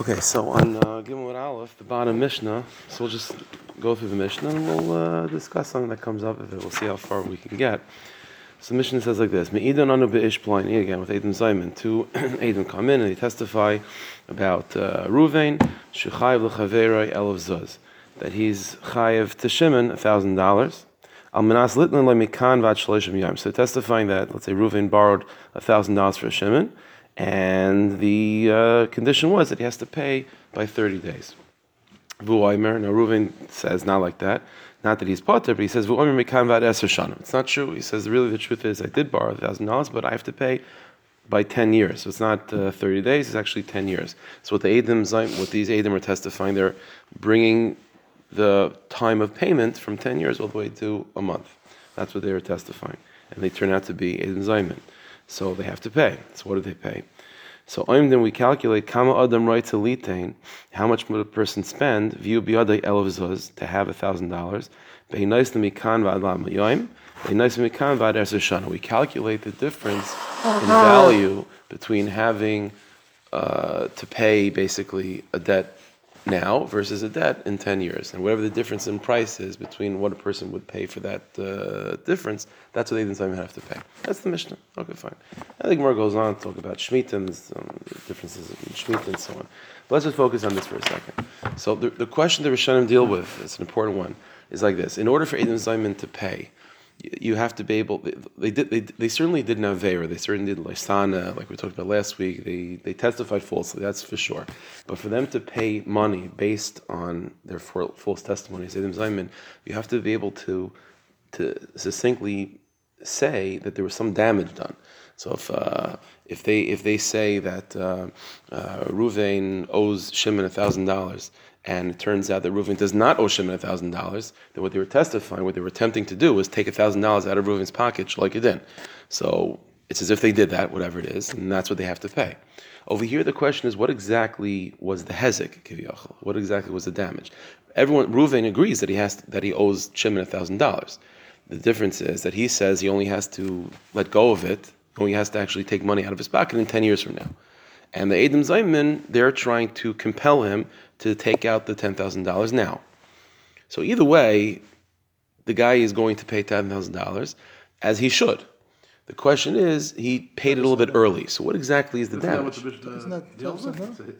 Okay, so on uh, Gimel Aleph, the bottom Mishnah, so we'll just go through the Mishnah and we'll uh, discuss something that comes up if it. We'll see how far we can get. So the Mishnah says like this: Me'idan anu be'ish pliny again with Adam Zayman. Two Adam come in and they testify about uh, Ruvain shechayev lechaverei elav zuz that he's chayev to Shimon a thousand dollars. Al minas litnan lemikan vat shloshim yom. So testifying that let's say Ruvain borrowed a thousand dollars for Shimon and the uh, condition was that he has to pay by 30 days. Vu'aymer, now Reuven says not like that, not that he's potter, but he says Vu'aymer mekan vad eser It's not true. He says really the truth is I did borrow thousand dollars, but I have to pay by 10 years. So it's not uh, 30 days, it's actually 10 years. So what the Adam, what these Adam are testifying, they're bringing the time of payment from 10 years all the way to a month. That's what they were testifying. And they turn out to be Adam Zayman. So they have to pay. So what do they pay? So then we calculate kama adam right to litain, how much would a person spend view biyadai elvzuz to have a thousand dollars. We calculate the difference in value between having uh, to pay basically a debt now versus a debt in 10 years. And whatever the difference in price is between what a person would pay for that uh, difference, that's what they didn't have to pay. That's the Mishnah. Okay, fine. I think more goes on to talk about Shemitah um, differences in Shemitah and so on. But let's just focus on this for a second. So the, the question that Rishonim deal with, it's an important one, is like this. In order for Adam Zayman to pay, you have to be able. They, did. They, they certainly did Navera. They certainly did Lysana, like we talked about last week. They they testified falsely. That's for sure. But for them to pay money based on their false Zayman, you have to be able to to succinctly say that there was some damage done. So if uh, if they if they say that uh, uh, Ruvain owes Shimon a thousand dollars and it turns out that Reuven does not owe Shimon thousand dollars, That what they were testifying, what they were attempting to do was take thousand dollars out of Reuven's pocket, like it did. So it's as if they did that, whatever it is, and that's what they have to pay. Over here, the question is, what exactly was the hezek kiviyachol? What exactly was the damage? Everyone, Reuven agrees that he has that he owes Shimon thousand dollars. The difference is that he says he only has to let go of it, only has to actually take money out of his pocket in ten years from now. And the Adam Zayman, they're trying to compel him to take out the $10,000 now. So either way, the guy is going to pay $10,000 as he should. The question is, he paid it a little bit early. So what exactly is the damage? Isn't that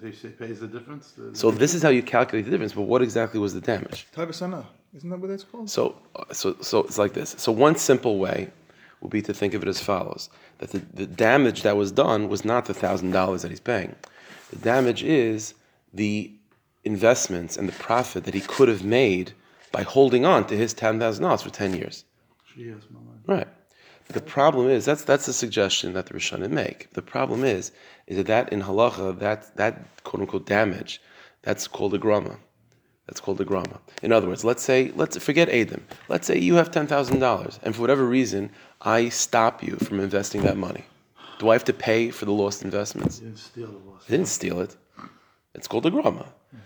He pays the difference. So this is how you calculate the difference. But what exactly was the damage? Tabasana. Isn't that what that's called? So, so, so it's like this. So one simple way would be to think of it as follows: that the, the damage that was done was not the thousand dollars that he's paying. The damage is the investments and the profit that he could have made by holding on to his ten thousand dollars for ten years. Yes, Right. But The problem is that's that's the suggestion that the Rishonim make. The problem is is that, that in halacha that that quote unquote damage that's called a grama. That's called a grama. In other words, let's say let's forget Adam. Let's say you have ten thousand dollars, and for whatever reason I stop you from investing that money. Do I have to pay for the lost investments? didn't steal the lost. I didn't steal it. It's called a grama. Mm-hmm.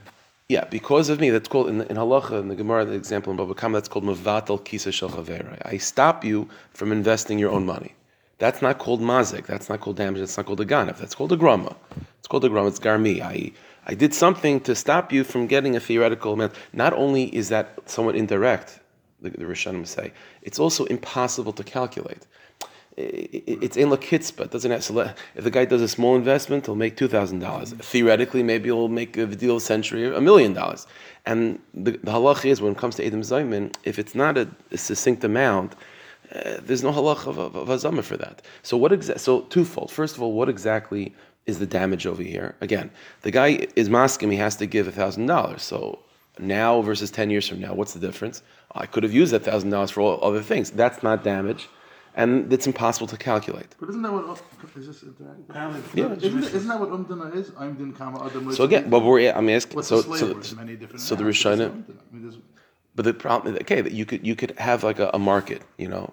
Yeah, because of me, that's called in, in halacha in the Gemara, the example in Baba Kama, that's called mavatal kisa shel I stop you from investing your own money. That's not called mazik. That's not called damage. That's not called a ganef. That's called a grama. It's called a grama. It's garmi. I I did something to stop you from getting a theoretical amount. Not only is that somewhat indirect, the, the Rishonim say, it's also impossible to calculate it's in lakitzba. It doesn't have so if the guy does a small investment, he'll make two thousand dollars. Theoretically, maybe he'll make a deal century a million dollars. And the, the is when it comes to Adam Zayman, if it's not a, a succinct amount, uh, there's no halach of, of, of for that. So what exa- So twofold. First of all, what exactly is the damage over here? Again, the guy is masking. He has to give thousand dollars. So now versus ten years from now, what's the difference? I could have used that thousand dollars for all other things. That's not damage and it's impossible to calculate. But isn't that what oh, is this? Yeah. Isn't, isn't that what umdana is? Umdin kama adam. So again, but we're I'm asking. What's so the so, so, many different so the Rishonim. But the problem, okay, that you could you could have like a, a, market, you know,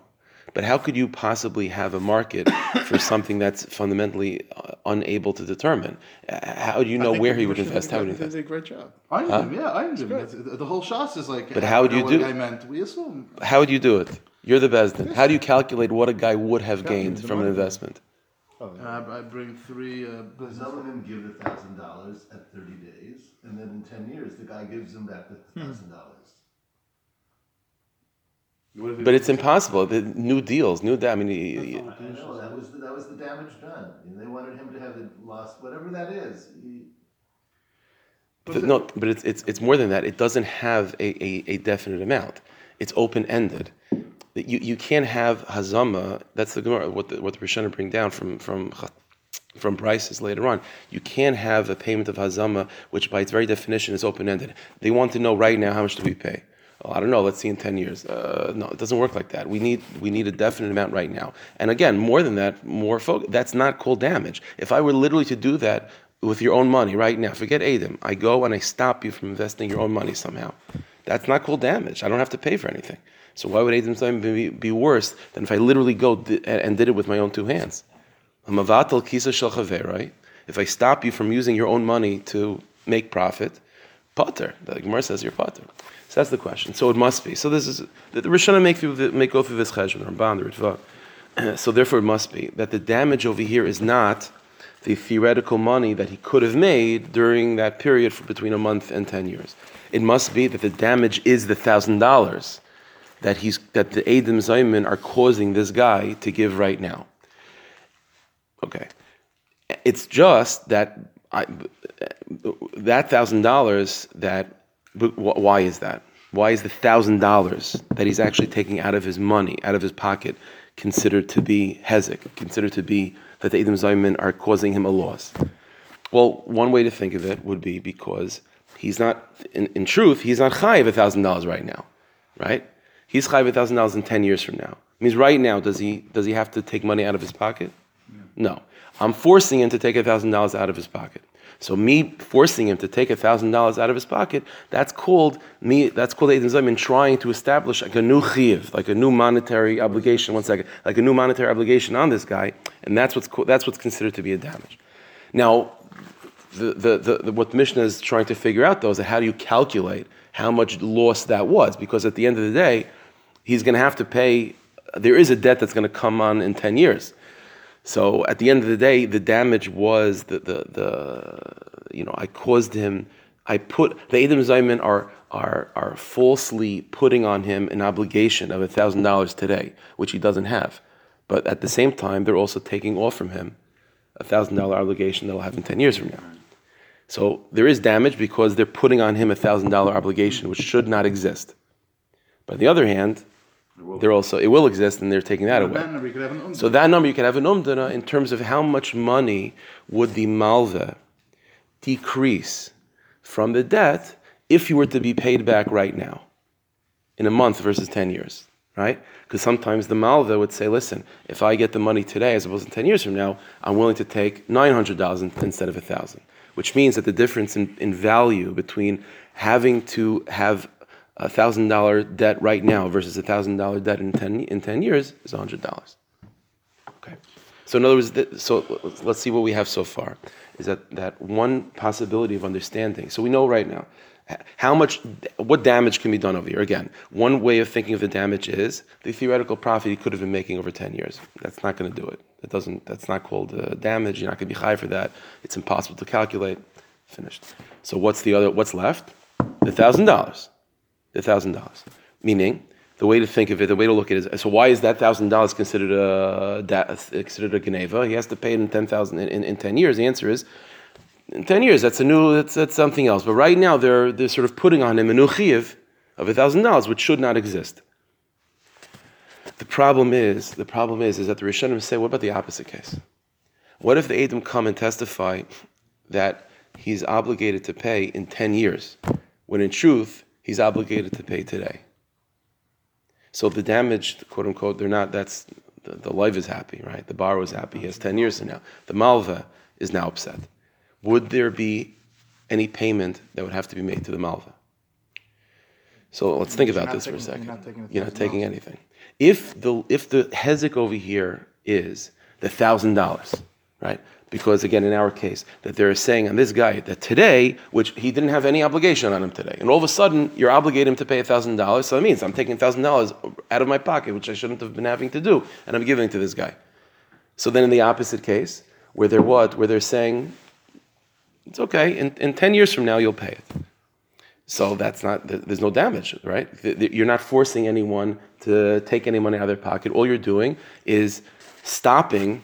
but how could you possibly have a market for something that's fundamentally uh, unable to determine? How do you know where he would invest? How would he invest? Did a great job. I huh? yeah, I am The whole shas is like. But how would you do? I meant we assume. How would you do it? You're the Bezdin. How do you calculate what a guy would have gained from an investment? Uh, I bring three. Uh, But some of them give the thousand dollars at thirty days, and then in ten years, the guy gives them back the thousand dollars. But it's impossible. The new deals, new. da- I mean, y- y- I know that was the, that was the damage done. And they wanted him to have the loss, whatever that is. He, th- no, but it's it's it's more than that. It doesn't have a, a, a definite amount. It's open ended. You you can't have hazama. That's the Gemara. What the what the Rishonim bring down from from from prices later on. You can't have a payment of hazama, which by its very definition is open ended. They want to know right now how much do we pay. Well, I don't know. Let's see in ten years. Uh, no, it doesn't work like that. We need we need a definite amount right now. And again, more than that, more focus. That's not called damage. If I were literally to do that with your own money right now, forget Adam. I go and I stop you from investing your own money somehow. That's not called damage. I don't have to pay for anything. So why would Adam time be, be worse than if I literally go di- and did it with my own two hands? If I stop you from using your own money to make profit, potter. The Gemara says you're potter. So that's the question. So it must be. So this is the, the Rishonim make the, make go through this cheshbon Ramban the Ritva. So therefore it must be that the damage over here is not the theoretical money that he could have made during that period between a month and ten years. It must be that the damage is the thousand dollars that he's that the Adam Zayman are causing this guy to give right now. Okay, it's just that I, that thousand dollars that why is that? Why is the thousand dollars that he's actually taking out of his money, out of his pocket, considered to be hezek, considered to be that the Edom Zayman are causing him a loss? Well, one way to think of it would be because he's not, in, in truth, he's not chayiv a thousand dollars right now, right? He's chayiv a thousand dollars in ten years from now. means right now, does he does he have to take money out of his pocket? No. I'm forcing him to take a thousand dollars out of his pocket. So me forcing him to take a thousand dollars out of his pocket, that's called me. That's called Eidim Zaymin trying to establish like a new chiv, like a new monetary obligation. One second, like a new monetary obligation on this guy, and that's what's that's what's considered to be a damage. Now, the, the, the, the, what the Mishnah is trying to figure out though is how do you calculate how much loss that was? Because at the end of the day, he's going to have to pay. There is a debt that's going to come on in ten years. So at the end of the day, the damage was the the, the you know I caused him. I put the Edom Zayman are are are falsely putting on him an obligation of thousand dollars today, which he doesn't have. But at the same time, they're also taking off from him a thousand dollar obligation that he'll have in ten years from now. So there is damage because they're putting on him a thousand dollar obligation which should not exist. But on the other hand, they're also it will exist and they're taking that away. then we could have an So that number you can have an umdana in terms of how much money would the malva decrease from the debt if you were to be paid back right now, in a month versus ten years, right? Because sometimes the malva would say, "Listen, if I get the money today as opposed to ten years from now, I'm willing to take nine hundred thousand instead of a thousand, which means that the difference in, in value between having to have a thousand dollar debt right now versus a thousand dollar debt in ten in ten years is hundred dollars. Okay. So in other words, so let's- let's see what we have so far. Is that that one possibility of understanding? So we know right now how much, what damage can be done over here. Again, one way of thinking of the damage is the theoretical profit he could have been making over ten years. That's not going to do it. That doesn't. That's not called uh, damage. You're not going to be high for that. It's impossible to calculate. Finished. So what's the other? What's left? The thousand dollars. The thousand dollars. Meaning, the way to think of it, the way to look at it is, so why is that thousand dollars considered a considered a geneva? He has to pay it in ten thousand in, in, ten years. The answer is, in ten years, that's a new, that's, that's something else. But right now, they're they're sort of putting on him a new chiyuv of a thousand dollars, which should not exist. The problem is, the problem is, is that the Rishonim say, what about the opposite case? What if the Edom come and testify that he's obligated to pay in ten years, when in truth he's obligated to pay today? So the damage, quote unquote, they're not. That's the, the life is happy, right? The borrower is happy. He has ten years from now. The malva is now upset. Would there be any payment that would have to be made to the malva? So let's think about this for a second. you're not taking You're not taking anything. If the if the hezek over here is the thousand dollars, right? Because again, in our case, that they're saying on this guy that today, which he didn't have any obligation on him today, and all of a sudden you're obligated him to pay thousand dollars. So that means I'm taking thousand dollars out of my pocket, which I shouldn't have been having to do, and I'm giving it to this guy. So then, in the opposite case, where they're what, where they're saying, it's okay. In, in ten years from now, you'll pay it. So that's not. There's no damage, right? You're not forcing anyone to take any money out of their pocket. All you're doing is stopping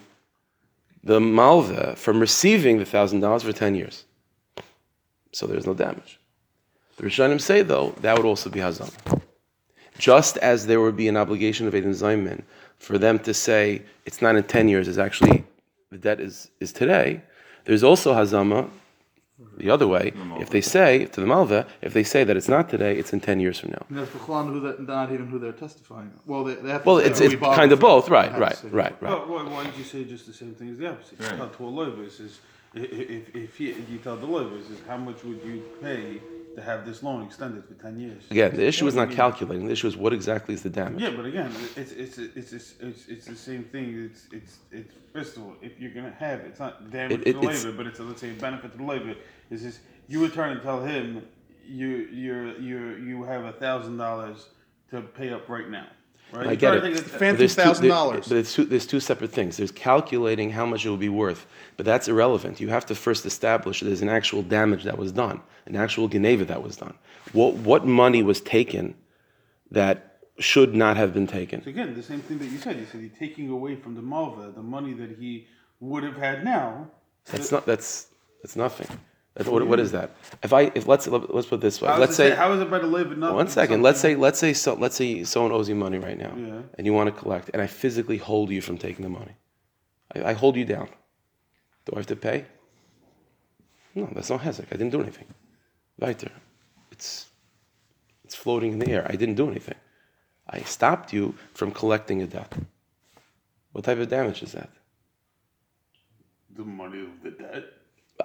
the malva from receiving the thousand dollars for ten years. So there's no damage. The Rishonim say though that would also be hazam. Just as there would be an obligation of Eden Zayman for them to say it's not in ten years, it's actually the debt is, is today. There's also hazama the other way. If they say to the malva, if they say that it's not today, it's in ten years from now. And that's Bechlan who that, not even who they're testifying. Well, they, they have to Well, it's it's we kind of both, They right, right, right, right. Well, why, why don't you say just the same thing as the opposite? You tell to a loiver, it says, i- i- if, if he, you tell the loiver, it how much would you pay to have this loan extended for 10 years? Again, the issue is not calculating. The issue is what exactly is the damage. Yeah, but again, it's it's it's it's it's, it's the same thing. It's it's it's first of all, if you're gonna have it's not damage It- it- to the labor, but it's a, let's say a benefit to the labor. Is this you in turn and tell him you you're you you have a thousand dollars to pay up right now, right? I get it. to it's- Phantom there's two- $1,000. But it's two, there's two separate things. There's calculating how much it will be worth, but that's irrelevant. You have to first establish there's an actual damage that was done, an actual geneva that was done. What what money was taken that should not have been taken? So again, the same thing that you said. You said you're taking away from the malva the money that he would have had now. That's not that's that's nothing. What, what is that? If I if let's let's put this way. How Let's it, say how is it better labor? Not One second. Let's say let's say so, let's say someone owes you money right now, Yeah. and you want to collect, and I physically hold you from taking the money. I, I hold you down. Do I have to pay? No, that's not hezek. I didn't do anything. Weiter. It's it's floating in the air. I didn't do anything. I stopped you from collecting a debt. What type of damage is that? the money of the debt.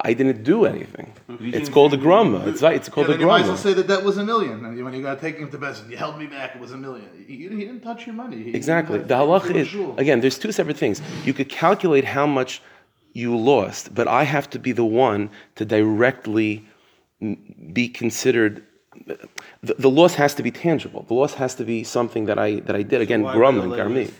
I didn't do anything. It's called a grumma. It's right. It's Yeah, called a then you might as well say that that was a million. And when you got to take him to Bezin, you held me back. It was a million. He, he didn't touch your money. He- Exactly. The he- halacha he- is shul. again. There's two separate things. You could calculate how much you lost, but I have to be the one to directly be considered. The, the loss has to be tangible. The loss has to be something that I that I did. Again, grumman, the garmi.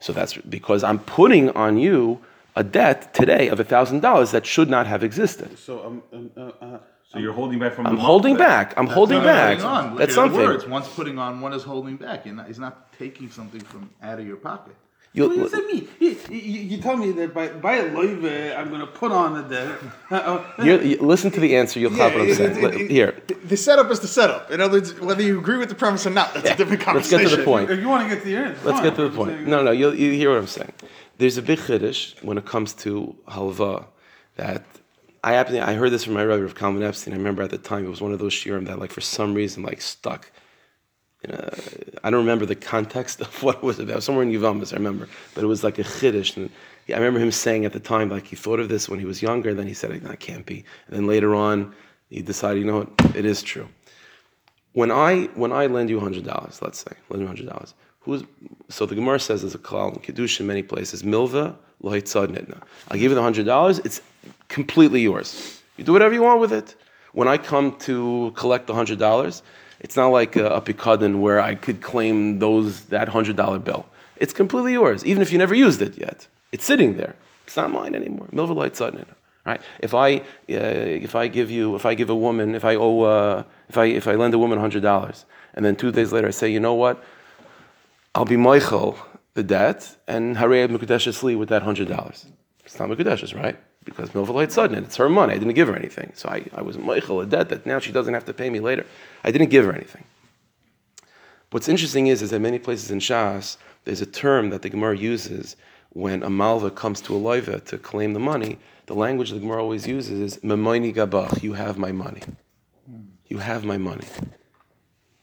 So that's because I'm putting on you a debt today of thousand dollars that should not have existed. So um, um uh, uh, So you're holding back from I'm holding back. I'm holding back. That's something. Words. One's putting on, one is holding back. You're not, he's not taking something from out of your pocket. What You, does that mean? You, you, you tell me that by by a loive, I'm going to put on the debt. Uh, uh, you, you listen to the answer. You'll have what I'm saying. it- it- Here, The setup is the setup. In other words, whether you agree with the premise or not, that's a different conversation. let's get to the point. if you want to get to the end, Let's fine. get to the point. No, no, you, you hear what I'm saying. There's a big chiddush when it comes to halva that I happen I heard this from my rabbi of Kalman Epstein. I remember at the time it was one of those shiurim that like for some reason like stuck. I don't remember the context of what it was about. Somewhere in Yuvamas, I remember, but it was like a chiddush. And yeah, I remember him saying at the time like he thought of this when he was younger. Then he said that can't be. And then later on, he decided, you know what, it is true when I when I lend you hundred dollars, let's say, lend you hundred dollars. Who's so the Gemara says there's a klal in Kedusha in many places. Milva lohitzad nitna. I give you the hundred dollars. It's completely yours. You do whatever you want with it. When I come to collect the hundred dollars, it's not like a, a pikadon where I could claim those that hundred dollar bill. It's completely yours, even if you never used it yet. It's sitting there. It's not mine anymore. Milva lohitzad nitna. Right? If I uh, if I give you if I give a woman if I owe uh, if I if I lend a woman hundred dollars and then two days later I say you know what I'll be mochel the debt and Harei Mekudeshes Lee with that hundred dollars. It's not Mekudeshes, right? Because Milvalite sudden it's her money. I didn't give her anything, so I, I was mochel a debt that now she doesn't have to pay me later. I didn't give her anything. What's interesting is, is that many places in Shas, there's a term that the Gemara uses when a malva comes to a loiva to claim the money. The language the Gemara always uses is "memoini gabach." You have my money. You have my money.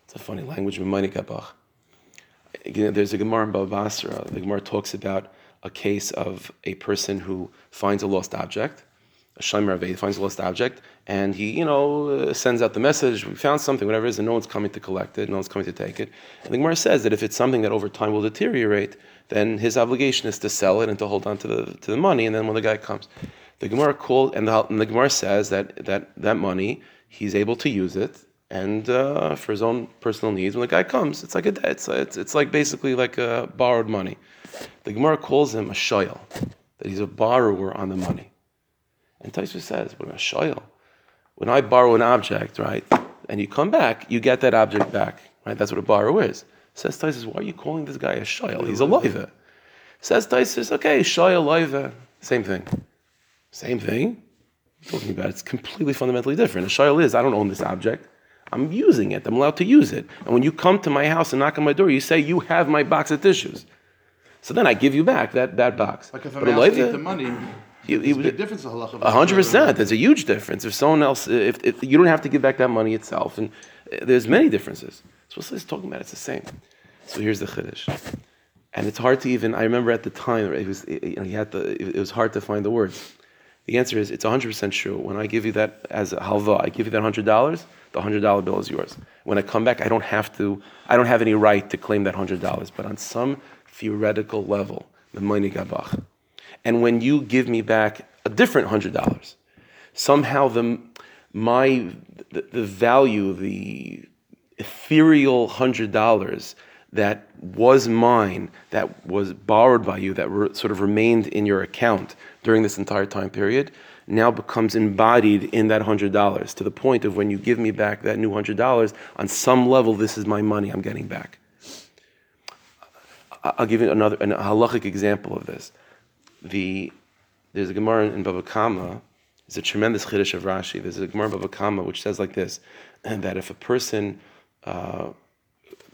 It's a funny language, "memoini gabach." Again, There's a Gemara in Baba Basra. The Gemara talks about a case of a person who finds a lost object. A Aved finds a lost object, and he, you know, uh, sends out the message, we found something, whatever it is, and no one's coming to collect it, no one's coming to take it. And the Gemara says that if it's something that over time will deteriorate, then his obligation is to sell it and to hold on to the, to the money, and then when the guy comes. The Gemara called, and the, and the Gemara says that, that that money, he's able to use it, and uh, for his own personal needs. When the guy comes, it's like a. It's, it's, it's like basically like uh, borrowed money. The Gemara calls him a shoyel, that he's a borrower on the money. And Taisva says, "When a shoyel, when I borrow an object, right, and you come back, you get that object back, right? That's what a borrower is." Says Taisva, "Why are you calling this guy a shoyel? He's a loiva." Says Taisva, "Okay, shoyel loiva, same thing, same thing." talking about it's completely fundamentally different. A shayla is I don't own this object. I'm using it. I'm allowed to use it. And when you come to my house and knock on my door, you say you have my box of tissues. So then I give you back that, that box. Like if But I'm asking loiva- the money, you- there's a big difference in halacha. a hundred percent. There's a huge difference. If someone else, if, if you don't have to give back that money itself, and uh, there's many differences. So what's this talking about? It's the same. So here's the chiddush, and it's hard to even. I remember at the time it was, it, you know, he had to. It was hard to find the words. The answer is it's 100 percent true. When I give you that as a halva, I give you that hundred dollars. The hundred dollar bill is yours. When I come back, I don't have to. I don't have any right to claim that hundred dollars. But on some theoretical level, the money gabach. And when you give me back a different hundred dollars, somehow the my the, the value, the ethereal hundred dollars that was mine, that was borrowed by you, that re, sort of remained in your account during this entire time period, now becomes embodied in that hundred dollars to the point of when you give me back that new hundred dollars, on some level, this is my money I'm getting back. I'll give you another an, halachic example of this. The there's a Gemara in Bava Kama. It's a tremendous chiddush of Rashi. There's a Gemara in Bava Kama which says like this: that if a person, uh,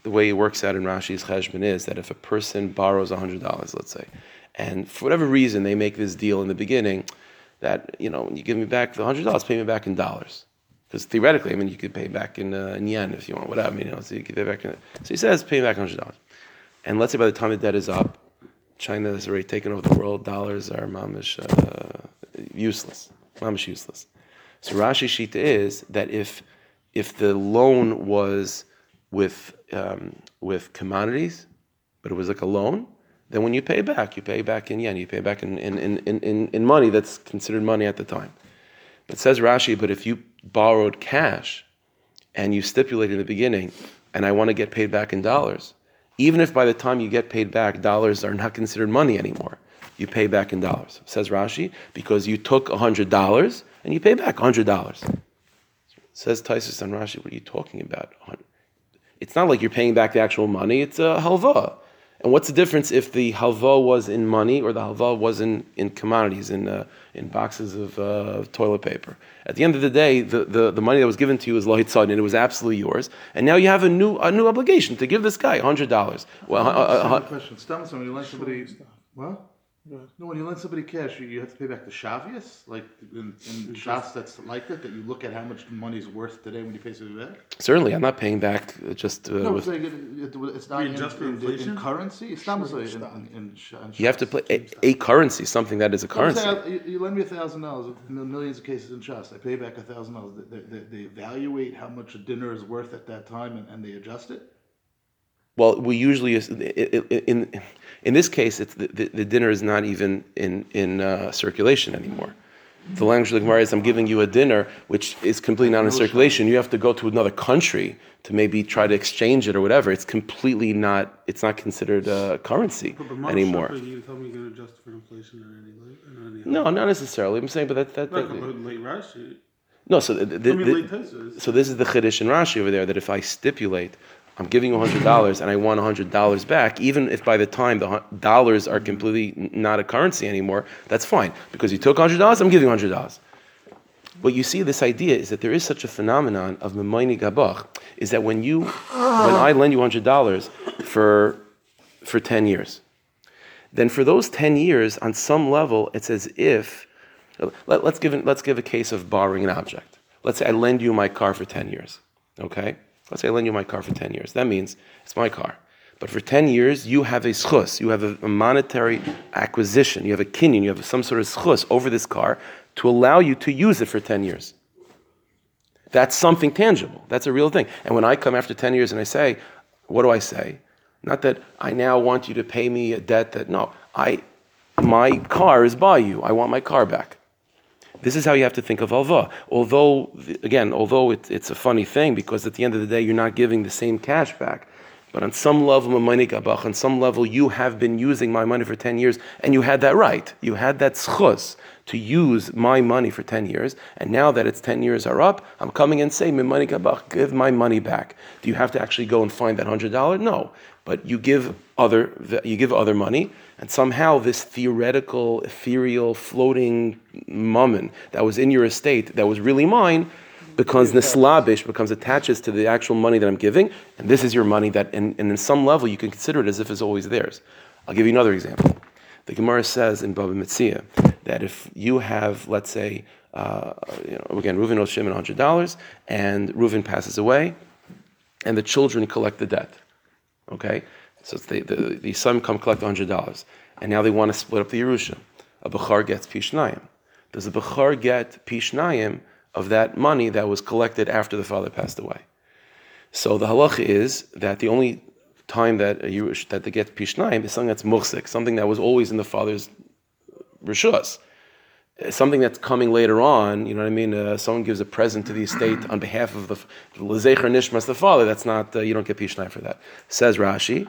the way it works out in Rashi's cheshbon is that if a person borrows hundred dollars, let's say, and for whatever reason they make this deal in the beginning, that you know when you give me back the hundred dollars, pay me back in dollars. Because theoretically, I mean, you could pay back in, uh, in yen if you want, whatever. I mean, you know, so you could pay back. In, so he says, pay me back hundred dollars. And let's say by the time the debt is up, China has already taken over the world. Dollars are mamish uh, useless, mamish useless. So Rashi Shita is that if if the loan was with um, with commodities, but it was like a loan, then when you pay back, you pay back in yen, you pay back in in, in, in, in money that's considered money at the time. But says Rashi, but if you borrowed cash and you stipulate in the beginning, and I want to get paid back in dollars, even if by the time you get paid back, dollars are not considered money anymore, you pay back in dollars. Says Rashi, because you took $100 and you pay back $100. Says Taisus on Rashi, what are you talking about? It's not like you're paying back the actual money, it's a halva. And what's the difference if the halva was in money or the halva was in, in commodities, in, uh, in boxes of uh, toilet paper? At the end of the day, the, the, the money that was given to you was lohit and it was absolutely yours. And now you have a new a new obligation to give this guy hundred dollars. Well, uh, uh, Simple uh, question. Stop when you lend somebody. What? No, when you lend somebody cash, you, you have to pay back the shavias. Like in, in Shas, that's like that. That you look at how much money's worth today when you pay somebody back. certainly, I'm not paying back uh, just uh, No, I'm with. saying it, it, it's not in, Readjust for in, in, inflation? currency. It's not in, in, in, sh- in You have to Shas. pay a, a currency, something that is a I'm currency. saying, you, you lend me a thousand dollars. Millions of cases in Shas, I pay back a thousand dollars. They, they, they evaluate how much a dinar is worth at that time, and, and they adjust it. Well, we usually in in this case, it's the, the, the dinar is not even in in uh, circulation anymore. The language of the Gemara is, "I'm giving you a dinar which is completely not in circulation. You have to go to another country to maybe try to exchange it or whatever. It's completely not. It's not considered currency But Mom anymore. Shepard, you tell me you're going to adjust for inflation or any, or any No, not necessarily. I'm saying, but that that, that late Rashi. no. So the, the, I mean, the- So this is the chiddush in Rashi over there that if I stipulate, I'm giving you hundred dollars and I want hundred dollars back, even if by the time the dollars are completely not a currency anymore, that's fine because you took hundred dollars. I'm giving hundred dollars. What you see, this idea is that there is such a phenomenon of memoini gabach, is that when you, when I lend you hundred dollars for, for ten years, then for those 10 years, on some level, it's as if, let, us give, let's give a case of borrowing an object. Let's say I lend you my car for 10 years, okay? Let's say I lend you my car for 10 years. That means it's my car. But for 10 years, you have a schus, you have a, monetary acquisition, you have a kinyan, you have some sort of schus over this car to allow you to use it for 10 years. That's something tangible. That's a real thing. And when I come after 10 years and I say, what do I say? Not that I now want you to pay me a debt that, no, I, my car is by you. I want my car back. This is how you have to think of alva. Although, again, although it, it's a funny thing because at the end of the day, you're not giving the same cash back. But on some level, on some level, you have been using my money for 10 years and you had that right. You had that schus to use my money for 10 years. And now that it's 10 years are up, I'm coming and saying, give my money back. Do you have to actually go and find that $100? No. But you give other, you give other money, and somehow this theoretical, ethereal, floating mammon that was in your estate, that was really mine, becomes nislabish, becomes attaches to the actual money that I'm giving, and this is your money that, and, and in some level, you can consider it as if it's always theirs. I'll give you another example. The Gemara says in Baba Metzia that if you have, let's say, uh, you know, again, Reuven owes Shimon $100, and Reuven passes away, and the children collect the debt. Okay? So the, the, the son come collect $100, and now they want to split up the Yerusha. A Bechar gets Pishnayim. Does a Bechar get Pishnayim of that money that was collected after the father passed away? So the halacha is that the only time that a Yerush, that they get Pishnayim is something that's muhsik, something that was always in the father's rishus something that's coming later on, you know what I mean? Uh, someone gives a present to the estate on behalf of the Lezecher Nishmas, the father, that's not, uh, you don't get Pishnayim for that. Says Rashi,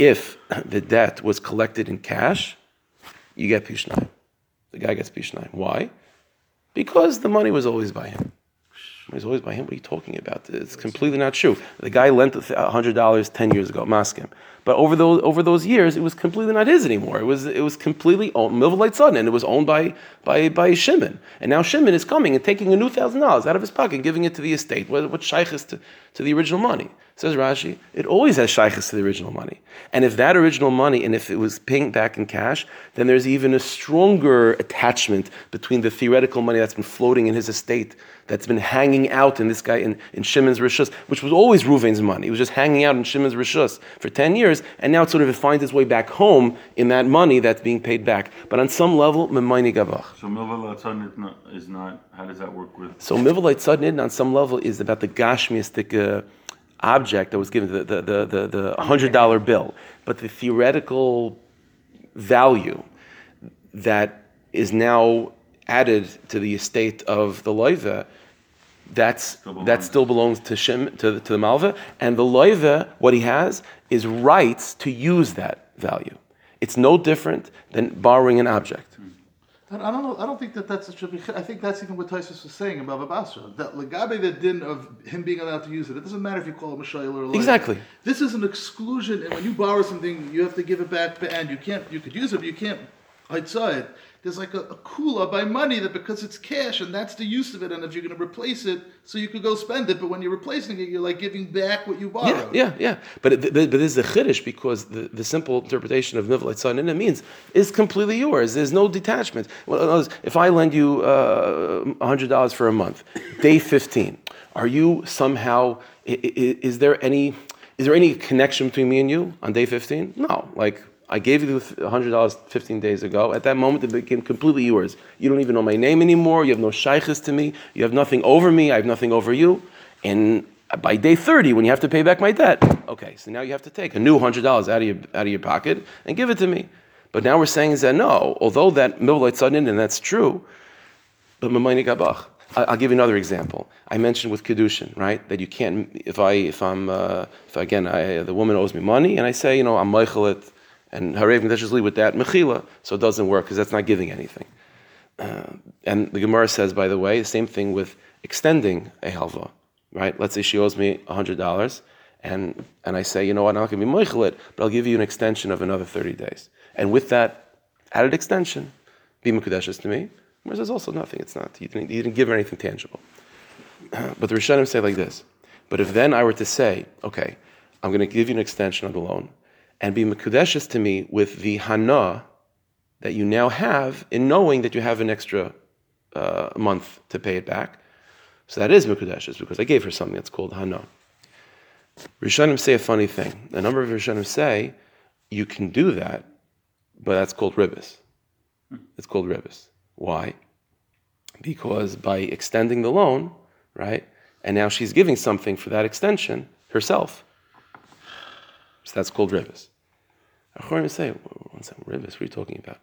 if the debt was collected in cash, you get Pishnai. The guy gets Pishnai. Why? Because the money was always by him. It was always by him. What are you talking about? It's completely not true. The guy lent $100 10 years ago, maskim. But over those over those years, it was completely not his anymore. It was it was completely owned Milvalite son, and it was owned by by by Shimon. And now Shimon is coming and taking a new thousand dollars out of his pocket and giving it to the estate. What what shaykhs to, to the original money? Says Rashi, it always has shaykhs to the original money. And if that original money, and if it was paying back in cash, then there's even a stronger attachment between the theoretical money that's been floating in his estate, that's been hanging out in this guy in, in Shimon's Rishus, which was always Ruvain's money. It was just hanging out in Shimon's Rishus for 10 years, and now it sort of finds its way back home in that money that's being paid back. But on some level, Memaini Gavach. So Milvalite is not, how does that work with? So Milvalite Tzadnid on some level is about the Gashmiistic. Uh, object that was given, the, the, the, the, the $100 bill, but the theoretical value that is now added to the estate of the loiva, that's still that still belongs to Shim to, the, to the malva, and the loiva, what he has is rights to use that value. It's no different than borrowing an object. Hmm. I don't know. I don't think that that's a should be. I think that's even what Tysus was saying about Basra. That legabe the din of him being allowed to use it. It doesn't matter if you call him a shayla or a exactly. This is an exclusion, and when you borrow something, you have to give it back, and you can't. You could use it, but you can't outside there's like a, a kula by money that because it's cash and that's the use of it, and if you're going to replace it, so you could go spend it, but when you're replacing it, you're like giving back what you borrowed. Yeah, yeah, yeah. But it, but, this is a chiddush because the, the simple interpretation of nivleit sanina means is completely yours. There's no detachment. Well, if I lend you uh, hundred dollars for a month, day fifteen, are you somehow? Is, is there any? Is there any connection between me and you on day 15? No. Like, I gave you the $100 15 days ago. At that moment, it became completely yours. You don't even know my name anymore. You have no shaykhs to me. You have nothing over me. I have nothing over you. And by day 30, when you have to pay back my debt, okay, so now you have to take a new $100 out of your, out of your pocket and give it to me. But now we're saying is that no, although that Milvite sudden and that's true, but Mamayni Gabach. I'll give you another example. I mentioned with kedushin, right? That you can't. If I, if I'm, uh, if again, I, the woman owes me money, and I say, you know, I'm meichelet and Harev leave with that Mechila, so it doesn't work because that's not giving anything. Uh, and the Gemara says, by the way, the same thing with extending a halva, right? Let's say she owes me $100, and, and I say, you know what, I'm not going to be Meichelit, but I'll give you an extension of another 30 days. And with that added extension, be Mekudeshes to me. Gemara says also nothing, it's not. You didn't, you didn't give her anything tangible. Uh, but the Rishonim say like this, but if then I were to say, okay, I'm going to give you an extension of the loan, and be Mekudeshes to me with the Hana that you now have in knowing that you have an extra uh, month to pay it back. So that is Mekudeshes because I gave her something that's called Hana. Rishonim say a funny thing. A number of Rishonim say you can do that, but that's called ribis. It's called ribis. Why? Because by extending the loan, right, and now she's giving something for that extension herself. So that's called ribis. Achorim say, one second, ribis, what are you talking about?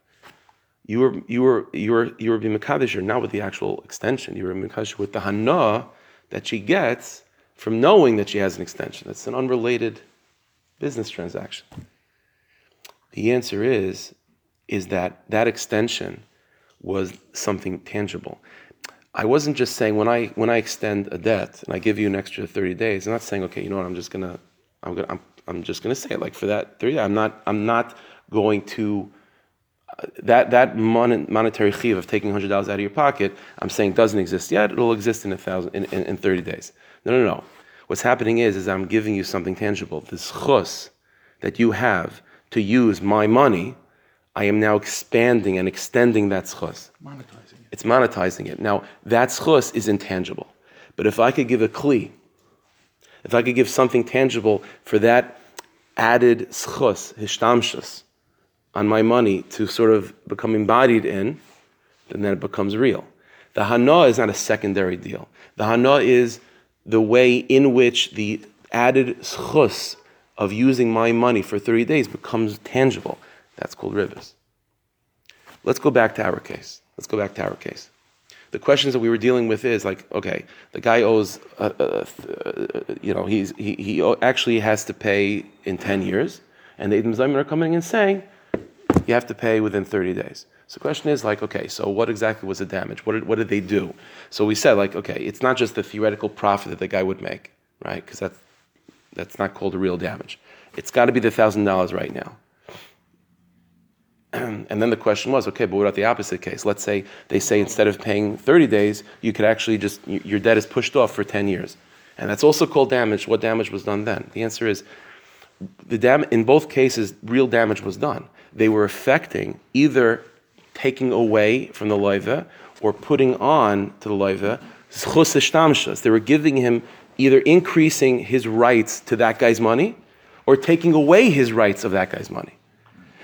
you were you were you were you were being Makadish, not with the actual extension. You were Makadish with the Hana that she gets from knowing that she has an extension. That's an unrelated business transaction. The answer is is that that extension was something tangible. I wasn't just saying when I when I extend a debt and I give you an extra 30 days, I'm not saying, okay, you know what, I'm just gonna I'm gonna I'm, I'm just gonna say it like for that 30 days, I'm not I'm not going to uh, that that mon- monetary chiv of taking hundred dollars out of your pocket, I'm saying doesn't exist yet. It'll exist in a thousand in, in, in 30 days. No, no, no. What's happening is is I'm giving you something tangible. This chus that you have to use my money, I am now expanding and extending that chus. Monetizing it. It's monetizing it. Now, that schus is intangible. But if I could give a kli, if I could give something tangible for that added schus, hishtamshus, on my money to sort of become embodied in, then that it becomes real. The hana is not a secondary deal. The hana is the way in which the added schus of using my money for 30 days becomes tangible. That's called ribis. Let's go back to our case. Let's go back to our case. The questions that we were dealing with is like, okay, the guy owes, uh, uh, uh, you know, he's, he, he actually has to pay in 10 years, and the Edom are coming and saying, you have to pay within 30 days. So the question is like, okay, so what exactly was the damage? What did, what did they do? So we said like, okay, it's not just the theoretical profit that the guy would make, right? Because that's, that's not called a real damage. It's got to be the $1,000 right now. and then the question was, okay, but what about the opposite case? Let's say they say instead of paying 30 days, you could actually just, your debt is pushed off for 10 years. And that's also called damage. What damage was done then? The answer is, the dam- in both cases, real damage was done. They were affecting either taking away from the loiva or putting on to the loiva zchus They were giving him either increasing his rights to that guy's money or taking away his rights of that guy's money.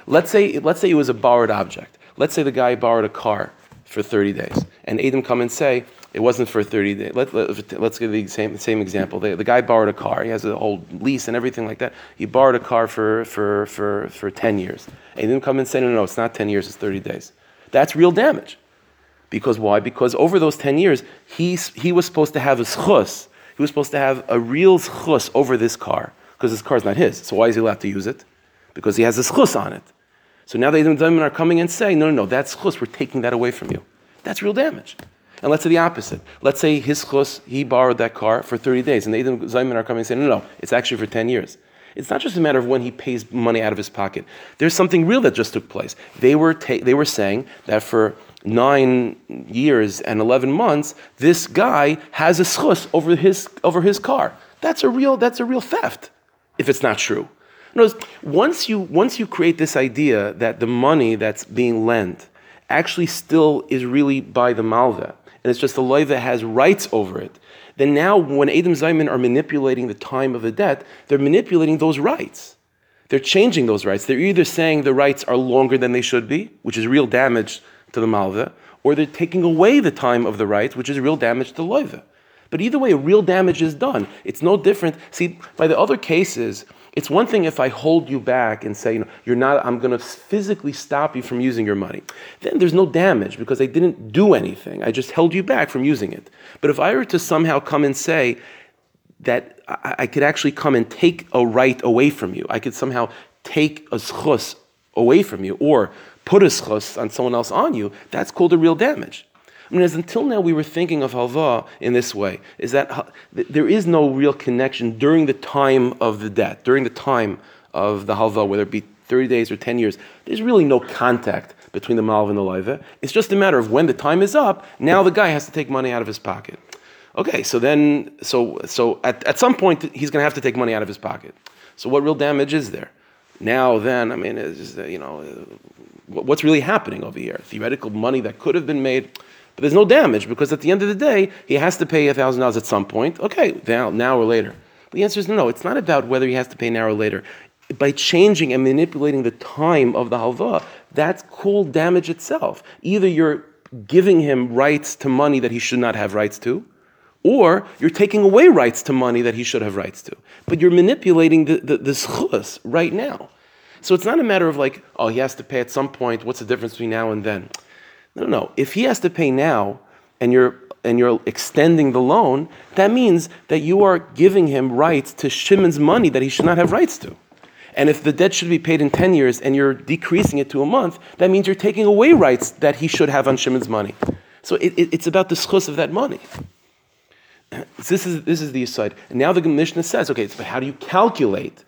Let's say, let's say it was a borrowed object. Let's say the guy borrowed a car for 30 days, and Adam come and say it wasn't for 30 days. Let, let, let's give the same, same example. The, the guy borrowed a car. He has a whole lease and everything like that. He borrowed a car for, for, for, for 10 years. And come and say, no, no, no, it's not 10 years, it's 30 days. That's real damage. Because why? Because over those 10 years, he, he was supposed to have a schus. He was supposed to have a real schus over this car, because this car is not his. So why is he allowed to use it? Because he has a schus on it. So now the Edom are coming and saying, no, no, no, that's chus, we're taking that away from you. That's real damage. And let's say the opposite. Let's say his chus, he borrowed that car for 30 days, and the Edom are coming and saying, no, no, it's actually for 10 years. It's not just a matter of when he pays money out of his pocket. There's something real that just took place. They were, ta- they were saying that for nine years and 11 months, this guy has a schus over his, over his car. That's a real, that's a real theft, if it's not true. Notice, once you, once you create this idea that the money that's being lent actually still is really by the malva, and it's just the loiva has rights over it, then now when Adam Zayman are manipulating the time of the debt, they're manipulating those rights. They're changing those rights. They're either saying the rights are longer than they should be, which is real damage to the malva, or they're taking away the time of the rights, which is real damage to the loiva. But either way, real damage is done. It's no different. See, by the other cases, it's one thing if I hold you back and say, you know, you're not, I'm going to physically stop you from using your money. Then there's no damage because I didn't do anything. I just held you back from using it. But if I were to somehow come and say that I, I could actually come and take a right away from you, I could somehow take a schus away from you or put a schus on someone else on you, that's called a real damage. I mean, as until now we were thinking of halva in this way, is that there is no real connection during the time of the debt, during the time of the halva, whether it be 30 days or 10 years. There's really no contact between the malva and the loiva. It's just a matter of when the time is up, now the guy has to take money out of his pocket. Okay, so then, so, so at, at some point, he's going to have to take money out of his pocket. So what real damage is there? Now, then, I mean, just, you know, what's really happening over here? Theoretical money that could have been made but there's no damage because at the end of the day, he has to pay $1,000 at some point. Okay, now, now or later. But the answer is no, it's not about whether he has to pay now or later. By changing and manipulating the time of the halva, that's called damage itself. Either you're giving him rights to money that he should not have rights to, or you're taking away rights to money that he should have rights to. But you're manipulating the, the, the schus right now. So it's not a matter of like, oh, he has to pay at some point. What's the difference between now and then? No, no, no. If he has to pay now, and you're and you're extending the loan, that means that you are giving him rights to Shimon's money that he should not have rights to. And if the debt should be paid in 10 years and you're decreasing it to a month, that means you're taking away rights that he should have on Shimon's money. So it, it, it's about the schus of that money. This is, this is the aside. And now the Mishnah says, okay, but how do you calculate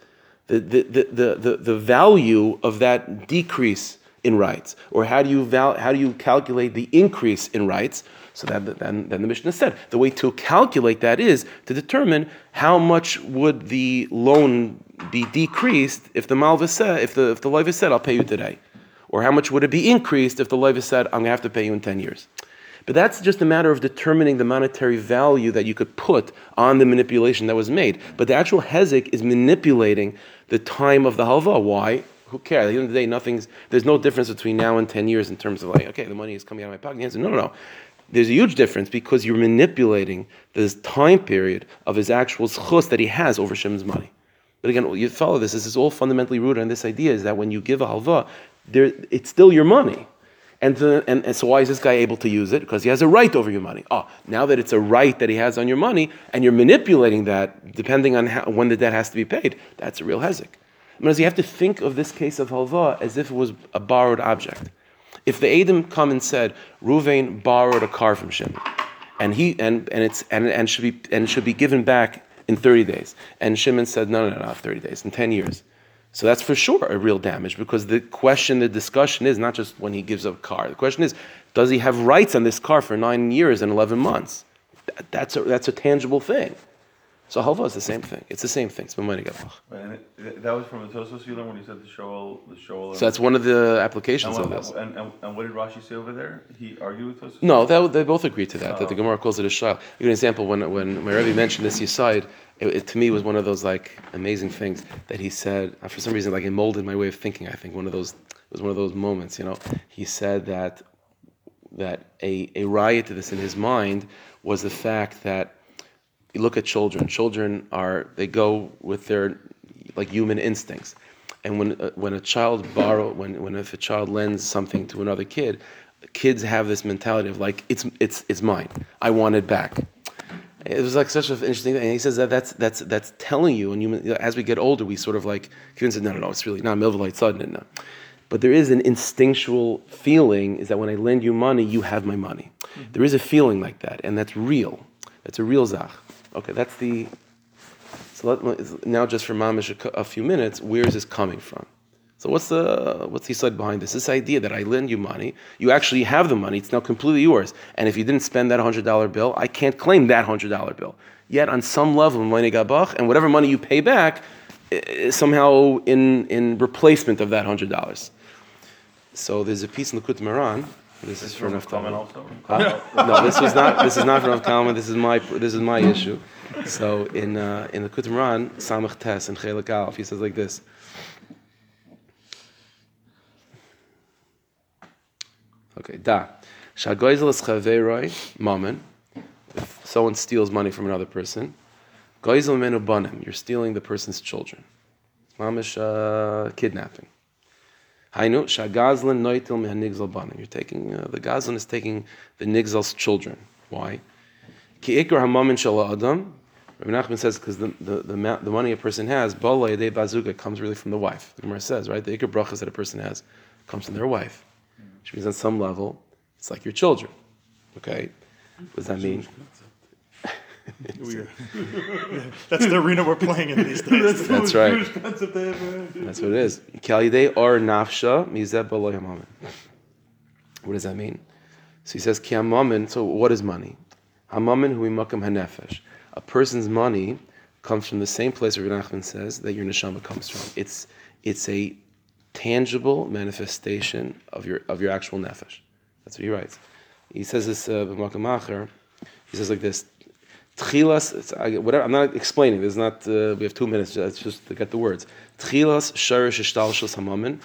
the, the, the, the, the value of that decrease in rights? Or how do you, val, how do you calculate the increase in rights? So that, then, then the Mishnah said the way to calculate that is to determine how much would the loan be decreased if the malva said, if the if the loiva said, I'll pay you today, or how much would it be increased if the loiva said, I'm going to have to pay you in ten years. But that's just a matter of determining the monetary value that you could put on the manipulation that was made. But the actual hezek is manipulating the time of the halva. Why? Who cares? At the end of the day, nothing's. There's no difference between now and ten years in terms of like, okay, the money is coming out of my pocket. He answered, no, no, no. There's a huge difference because you're manipulating this time period of his actual schus that he has over Shim's money. But again, you follow this. This is all fundamentally rooted on this idea: is that when you give a halva, there, it's still your money. And, the, and, and, so why is this guy able to use it? Because he has a right over your money. Oh, now that it's a right that he has on your money, and you're manipulating that depending on how, when the debt has to be paid, that's a real hezek. Because you have to think of this case of halva as if it was a borrowed object. If the Adam come and said, Ruvain borrowed a car from Shimon, and he and, and it's and, and should be and should be given back in 30 days. And Shimon said, no, no, no, not 30 days, in 10 years. So that's for sure a real damage because the question, the discussion is not just when he gives up a car. The question is, does he have rights on this car for nine years and 11 months? That's, a, that's a tangible thing. So halva is the same thing. It's the same thing. It's money And that was from the Tosos you learned when he said the shoal, the shoal. So that's one of the applications of this. And, and, and, what did Rashi say over there? He argued with Tosos. No, that, they both agreed to that. Oh. That the oh. Gemara calls it a shal. Give an example. When when my Rebbe mentioned this aside, it, it, to me was one of those like amazing things that he said. Uh, for some reason, like it molded my way of thinking. I think one of those it was one of those moments. You know, he said that that a a riot to this in his mind was the fact that you look at children. Children are they go with their like human instincts, and when uh, when a child borrow when when if a child lends something to another kid, kids have this mentality of like it's it's it's mine. I want it back. It was like such an interesting thing. And he says that that's that's that's telling you, and you, as we get older, we sort of like convince no, no, no, it's really not milvite sudden. No. But there is an instinctual feeling is that when I lend you money, you have my money. Mm-hmm. There is a feeling like that, and that's real. That's a real zach. Okay, that's the. So let, now, just for mamish a, a few minutes, where is this coming from? So what's the what's the side behind this? This idea that I lend you money, you actually have the money; it's now completely yours. And if you didn't spend that hundred dollar bill, I can't claim that hundred dollar bill. Yet, on some level, money gabach, and whatever money you pay back, is somehow in in replacement of that hundred dollars. So there's a piece in the Kut Maran this is for Naftali. also? Uh, no, this was not. This is not for Naftali. This is my. This is my issue. So in uh, in the Kutimran, Samach Tes and Chelik Alf, he says like this. Okay, da. Shagoizel is chaveroi mammon. If someone steals money from another person, goizel menu banim. You're stealing the person's children. Mamish uh, kidnapping. Hainu noitil mehanigzal banim. You're taking uh, the gazlan is taking the nigzal's children. Why? Ki ikar hamamin shala adam. Rabbi Nachman says because the, the, the, the, money a person has, bala yedei bazuga, comes really from the wife. The Gemara says, right? The ikar brachas that a person has comes from their wife. Which means on some level, it's like your children. Okay? What does that mean? That's the arena we're playing in these days. That's right. That's what it is. Kalidei or nafsha mizeb What does that mean? So he says ki So what is money? Hamamin hu imakam hanefesh. A person's money comes from the same place where Nachman says that your neshama comes from. It's it's a tangible manifestation of your of your actual nefesh. That's what he writes. He says this uh, He says like this: Tchilas, whatever. I'm not explaining. There's not. Uh, we have two minutes. It's just to get the words. Tchilas sharish ishtalshus hamamin.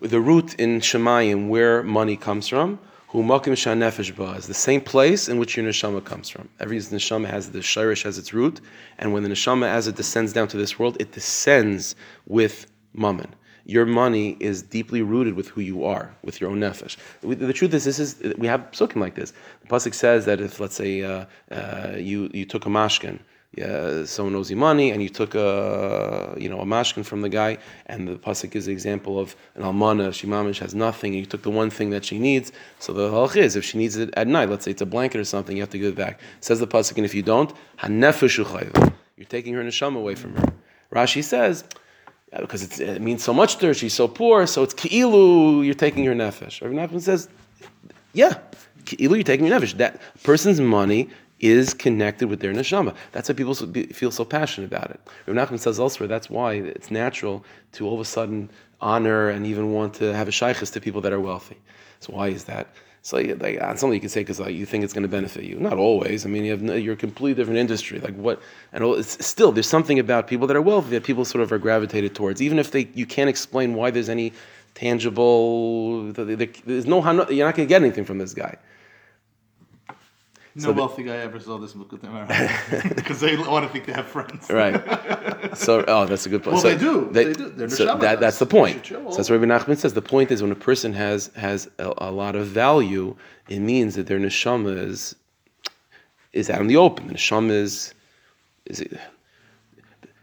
The root in Shemayim where money comes from. Hu makim shanefesh ba is the same place in which your neshama comes from. Every neshama has the sharish as its root, and when the neshama as it descends down to this world, it descends with mammon. Your money is deeply rooted with who you are, with your own nefesh. The truth is, this is we have psukim like this. The pasuk says that if let's say uh, uh, you you took a mashkin, someone owes you money, and you took a you know a mashkin from the guy, and the pasuk is the example of an almana, she mamish has nothing, and you took the one thing that she needs. So the halach is, if she needs it at night, let's say it's a blanket or something, you have to give it back. Says the pasuk, and if you don't, hanefeshu chayv. You're taking her neshama away from her. Rashi says. Yeah, because it means so much to her, she's so poor, so it's ki'ilu, you're taking your nefesh. Rav Nachman says, yeah, ki'ilu, you're taking your nefesh. That person's money is connected with their neshama. That's why people feel so passionate about it. Rav Nachman says elsewhere, that's why it's natural to all of a sudden honor and even want to have a shaykhis to people that are wealthy. So why is that? So like, something you can say because like, you think it's going to benefit you. Not always. I mean, you have no, you're a completely different industry. Like what? And still, there's something about people that are wealthy that people sort of are gravitated towards, even if they you can't explain why there's any tangible. There's no. You're not going to get anything from this guy. No wealthy guy ever saw this book with them because they want to think they have friends. Right. So, oh, that's a good point. Well, so they do. They do. They're so that, that's the point. They So that's what Rabbi Nachman says. The point is when a person has has a, a lot of value, it means that their neshama is is out in the open. The neshama is is it,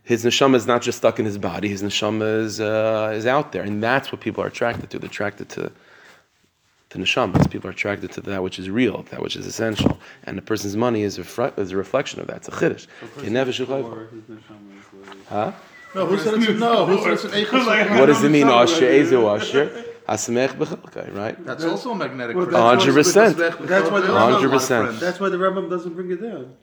his neshama is not just stuck in his body. His neshama is uh, is out there, and that's what people are attracted to. They're attracted to to neshamas. People are attracted to that which is real, that which is essential, and a person's money is a, fre- is a reflection of that. It's a chiddush. Kenevesh uchayv. Or his neshama is like- Huh? No, who said it's no? Who said it's an eichus? What does it mean, Asher? Ezu Asher? Hasamech b'chalkai, right? That's also a magnetic. Well, that's why- 100%. That's why the- They all have a lot of 100%. That's why the Rambam doesn't bring it down.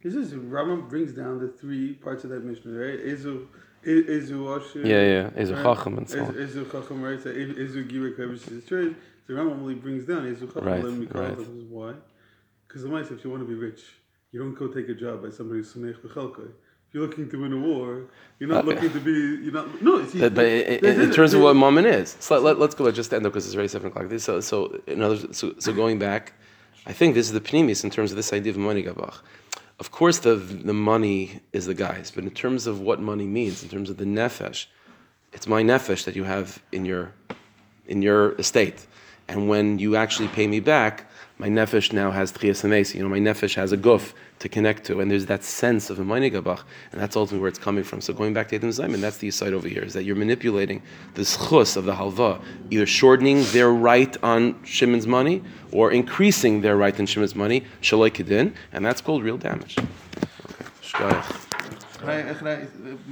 He says Rambam brings down the three parts of that Mishnah, right? Ezu, Ezu Asher. Yeah, yeah. Ezu right? Chacham and so on. Ez- Ezu Chacham, right? So Ezu Gira Kavish is trade. The Rambam only brings down. Right, Let me call right. it. This is why. Because the mice, if you want to be rich, you don't go take a job by somebody who's Samech B'chalkai. If you're looking to win a war, you're not Uh, looking to be. You're not. No, it's But, but in, terms of what mammon is, so let, us go. Let's just end up because it's already seven o'clock. This, so, so, so, so going back, I think this is the pneumis in terms of this idea of money gabach. Of course, the the money is the guys, but in terms of what money means, in terms of the nefesh, it's my nefesh that you have in your in your estate, and when you actually pay me back, my nefesh now has tchias hamesi. You know, my nefesh has a guf to connect to, and there's that sense of a money gabach, and that's ultimately where it's coming from. So going back to Adam Zayman, that's the side over here, is that you're manipulating the schus of the halva, either shortening their right on Shimon's money or increasing their right on Shimon's money, shaloi kedin, and that's called real damage. Okay.